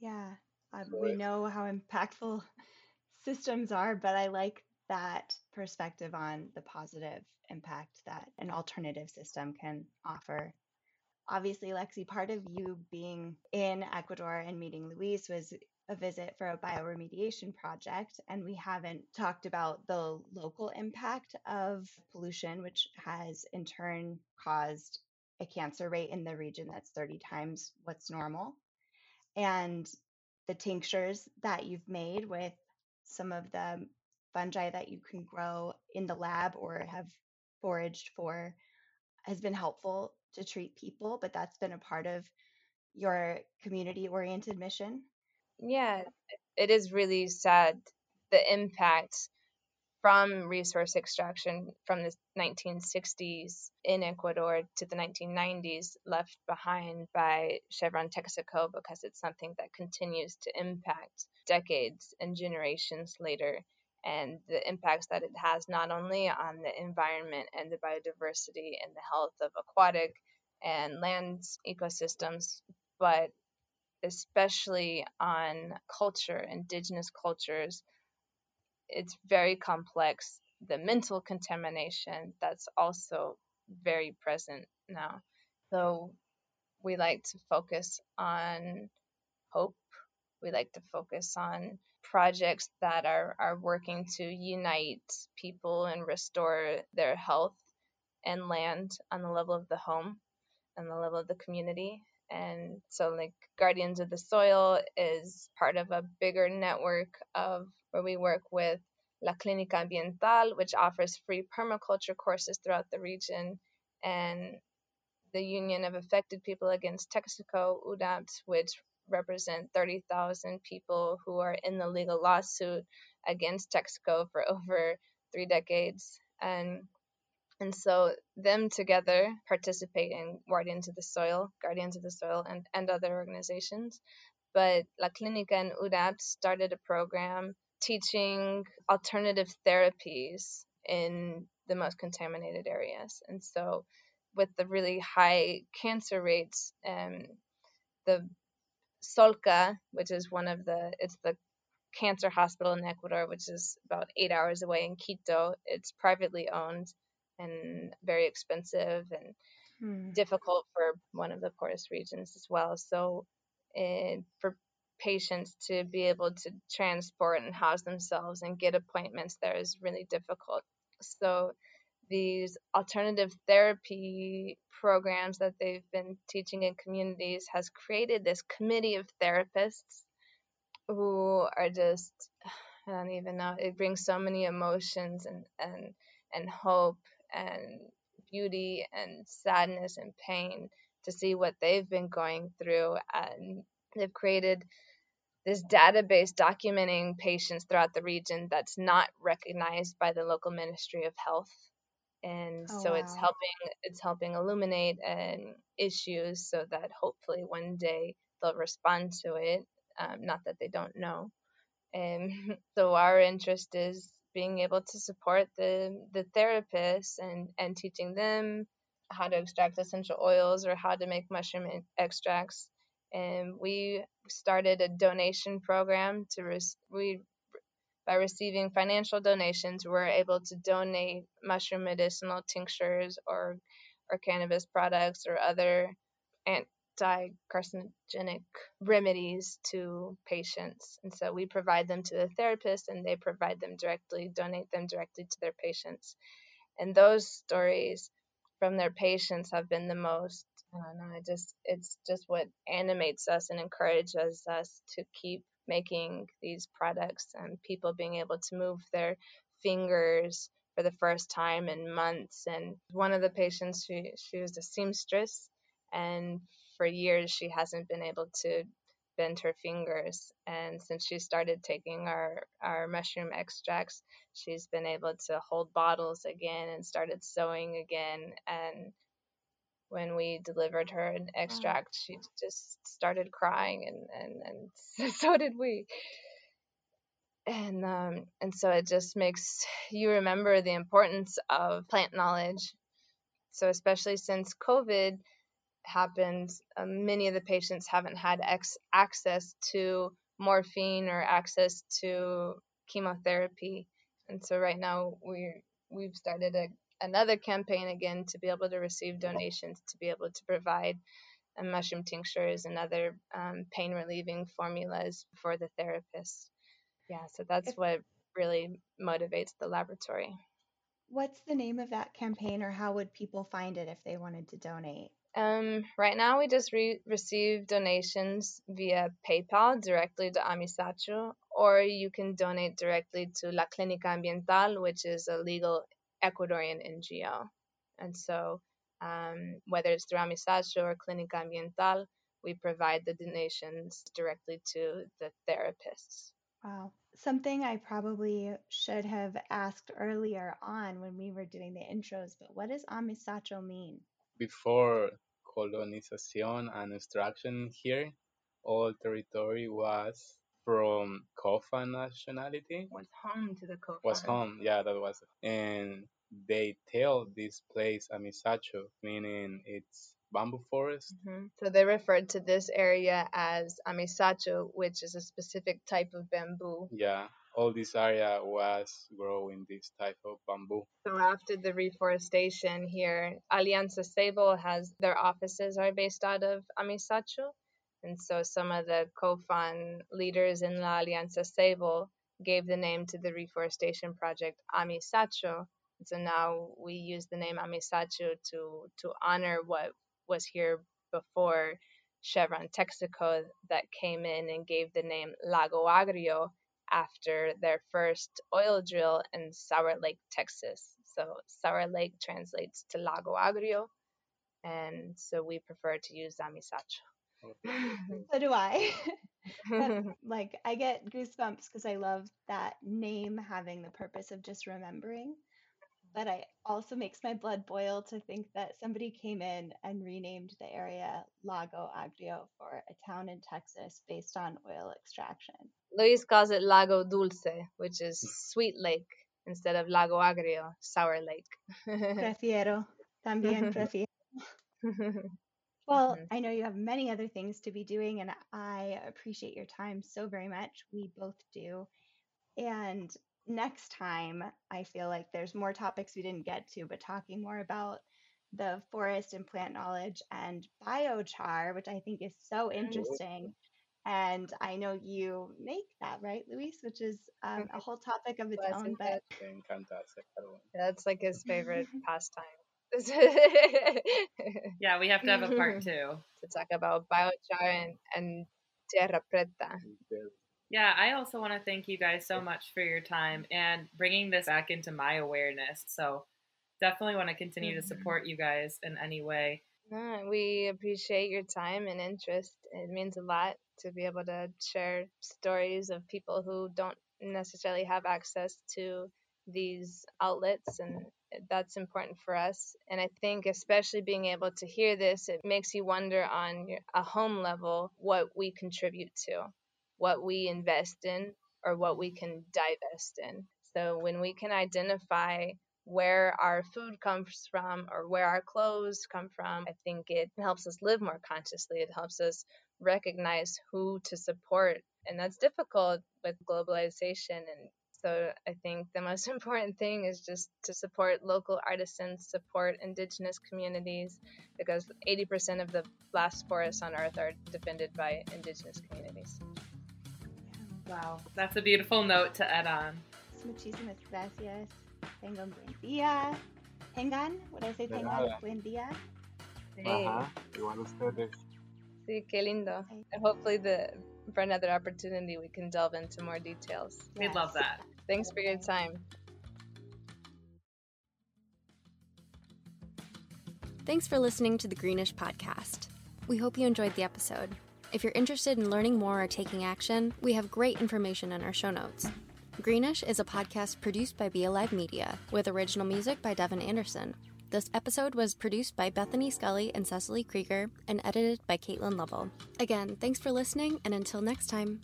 Yeah, um, we know how impactful systems are, but I like that perspective on the positive impact that an alternative system can offer. Obviously, Lexi, part of you being in Ecuador and meeting Luis was a visit for a bioremediation project, and we haven't talked about the local impact of pollution, which has in turn caused a cancer rate in the region that's 30 times what's normal. And the tinctures that you've made with some of the fungi that you can grow in the lab or have foraged for has been helpful to treat people, but that's been a part of your community oriented mission. Yeah, it is really sad the impact from resource extraction from the 1960s in Ecuador to the 1990s left behind by Chevron Texaco because it's something that continues to impact decades and generations later and the impacts that it has not only on the environment and the biodiversity and the health of aquatic and land ecosystems, but especially on culture, indigenous cultures it's very complex. The mental contamination that's also very present now. So we like to focus on hope. We like to focus on projects that are, are working to unite people and restore their health and land on the level of the home and the level of the community. And so, like, Guardians of the Soil is part of a bigger network of where we work with La Clínica Ambiental, which offers free permaculture courses throughout the region, and the Union of Affected People Against Texaco, UDAPT, which represent 30,000 people who are in the legal lawsuit against Texaco for over three decades. And and so them together participate in Guardians of the Soil, Guardians of the Soil, and, and other organizations. But La Clínica and UDAPT started a program teaching alternative therapies in the most contaminated areas. And so, with the really high cancer rates, um, the Solca, which is one of the, it's the cancer hospital in Ecuador, which is about eight hours away in Quito. It's privately owned and very expensive and hmm. difficult for one of the poorest regions as well. So, uh, for patients to be able to transport and house themselves and get appointments there is really difficult. So these alternative therapy programs that they've been teaching in communities has created this committee of therapists who are just I don't even know it brings so many emotions and and and hope and beauty and sadness and pain to see what they've been going through and they've created this database documenting patients throughout the region that's not recognized by the local Ministry of Health. And oh, so wow. it's helping it's helping illuminate and issues so that hopefully one day they'll respond to it. Um, not that they don't know. And so our interest is being able to support the the therapists and and teaching them how to extract essential oils or how to make mushroom extracts and we started a donation program to re- we by receiving financial donations we're able to donate mushroom medicinal tinctures or or cannabis products or other anti-carcinogenic remedies to patients. And so we provide them to the therapist and they provide them directly donate them directly to their patients. And those stories from their patients have been the most Uh, I know. I just it's just what animates us and encourages us to keep making these products and people being able to move their fingers for the first time in months. And one of the patients, she she was a seamstress, and for years she hasn't been able to bend her fingers. And since she started taking our our mushroom extracts, she's been able to hold bottles again and started sewing again and when we delivered her an extract, she just started crying, and and and so did we. And um, and so it just makes you remember the importance of plant knowledge. So especially since COVID happened, uh, many of the patients haven't had ex- access to morphine or access to chemotherapy, and so right now we we've started a another campaign again to be able to receive donations to be able to provide mushroom tinctures and other um, pain relieving formulas for the therapists. Yeah, so that's what really motivates the laboratory. What's the name of that campaign, or how would people find it if they wanted to donate? Um, right now, we just re- receive donations via PayPal directly to Amisacho, or you can donate directly to La Clínica Ambiental, which is a legal Ecuadorian NGO. And so, um, whether it's through Amisacho or Clínica Ambiental, we provide the donations directly to the therapists. Wow. Something I probably should have asked earlier on when we were doing the intros, but what does Amisacho mean? Before colonization and extraction here, all territory was from Kofa nationality. Was home to the Cofa. Was home, yeah, that was. And they tell this place Amisacho, meaning it's bamboo forest. Mm-hmm. So they referred to this area as Amisacho, which is a specific type of bamboo. Yeah, all this area was growing this type of bamboo. So after the reforestation here, Alianza Ceibo has their offices are based out of Amisacho. And so some of the COFAN leaders in La Alianza Ceibo gave the name to the reforestation project Amisacho. And so now we use the name Amisacho to, to honor what was here before Chevron Texaco that came in and gave the name Lago Agrio after their first oil drill in Sour Lake, Texas. So Sour Lake translates to Lago Agrio, and so we prefer to use Amisacho. so do I. like I get goosebumps because I love that name having the purpose of just remembering. But it also makes my blood boil to think that somebody came in and renamed the area Lago Agrio for a town in Texas based on oil extraction. Luis calls it Lago Dulce, which is sweet lake, instead of Lago Agrio, sour lake. prefiero. También prefiero. Well, mm-hmm. I know you have many other things to be doing, and I appreciate your time so very much. We both do. And next time, I feel like there's more topics we didn't get to, but talking more about the forest and plant knowledge and biochar, which I think is so mm-hmm. interesting. And I know you make that, right, Luis? Which is um, a whole topic of its own. But that's like his favorite pastime. yeah, we have to have a part two to talk about biochar and, and tierra preta. Yeah, I also want to thank you guys so much for your time and bringing this back into my awareness. So definitely want to continue mm-hmm. to support you guys in any way. we appreciate your time and interest. It means a lot to be able to share stories of people who don't necessarily have access to these outlets and that's important for us and i think especially being able to hear this it makes you wonder on a home level what we contribute to what we invest in or what we can divest in. So when we can identify where our food comes from or where our clothes come from i think it helps us live more consciously. It helps us recognize who to support and that's difficult with globalization. And so I think the most important thing is just to support local artisans, support indigenous communities, because 80% of the last forests on Earth are defended by indigenous communities. Wow, that's a beautiful note to add on. Muchísimas gracias. Tengan buen día. Tengan, what did I say? Tengan buen día. Ajá, igual ustedes. Sí, qué lindo. And hopefully the for another opportunity, we can delve into more details. We'd love that. Thanks for your time. Thanks for listening to the Greenish podcast. We hope you enjoyed the episode. If you're interested in learning more or taking action, we have great information in our show notes. Greenish is a podcast produced by Be Alive Media with original music by Devin Anderson. This episode was produced by Bethany Scully and Cecily Krieger and edited by Caitlin Lovell. Again, thanks for listening, and until next time.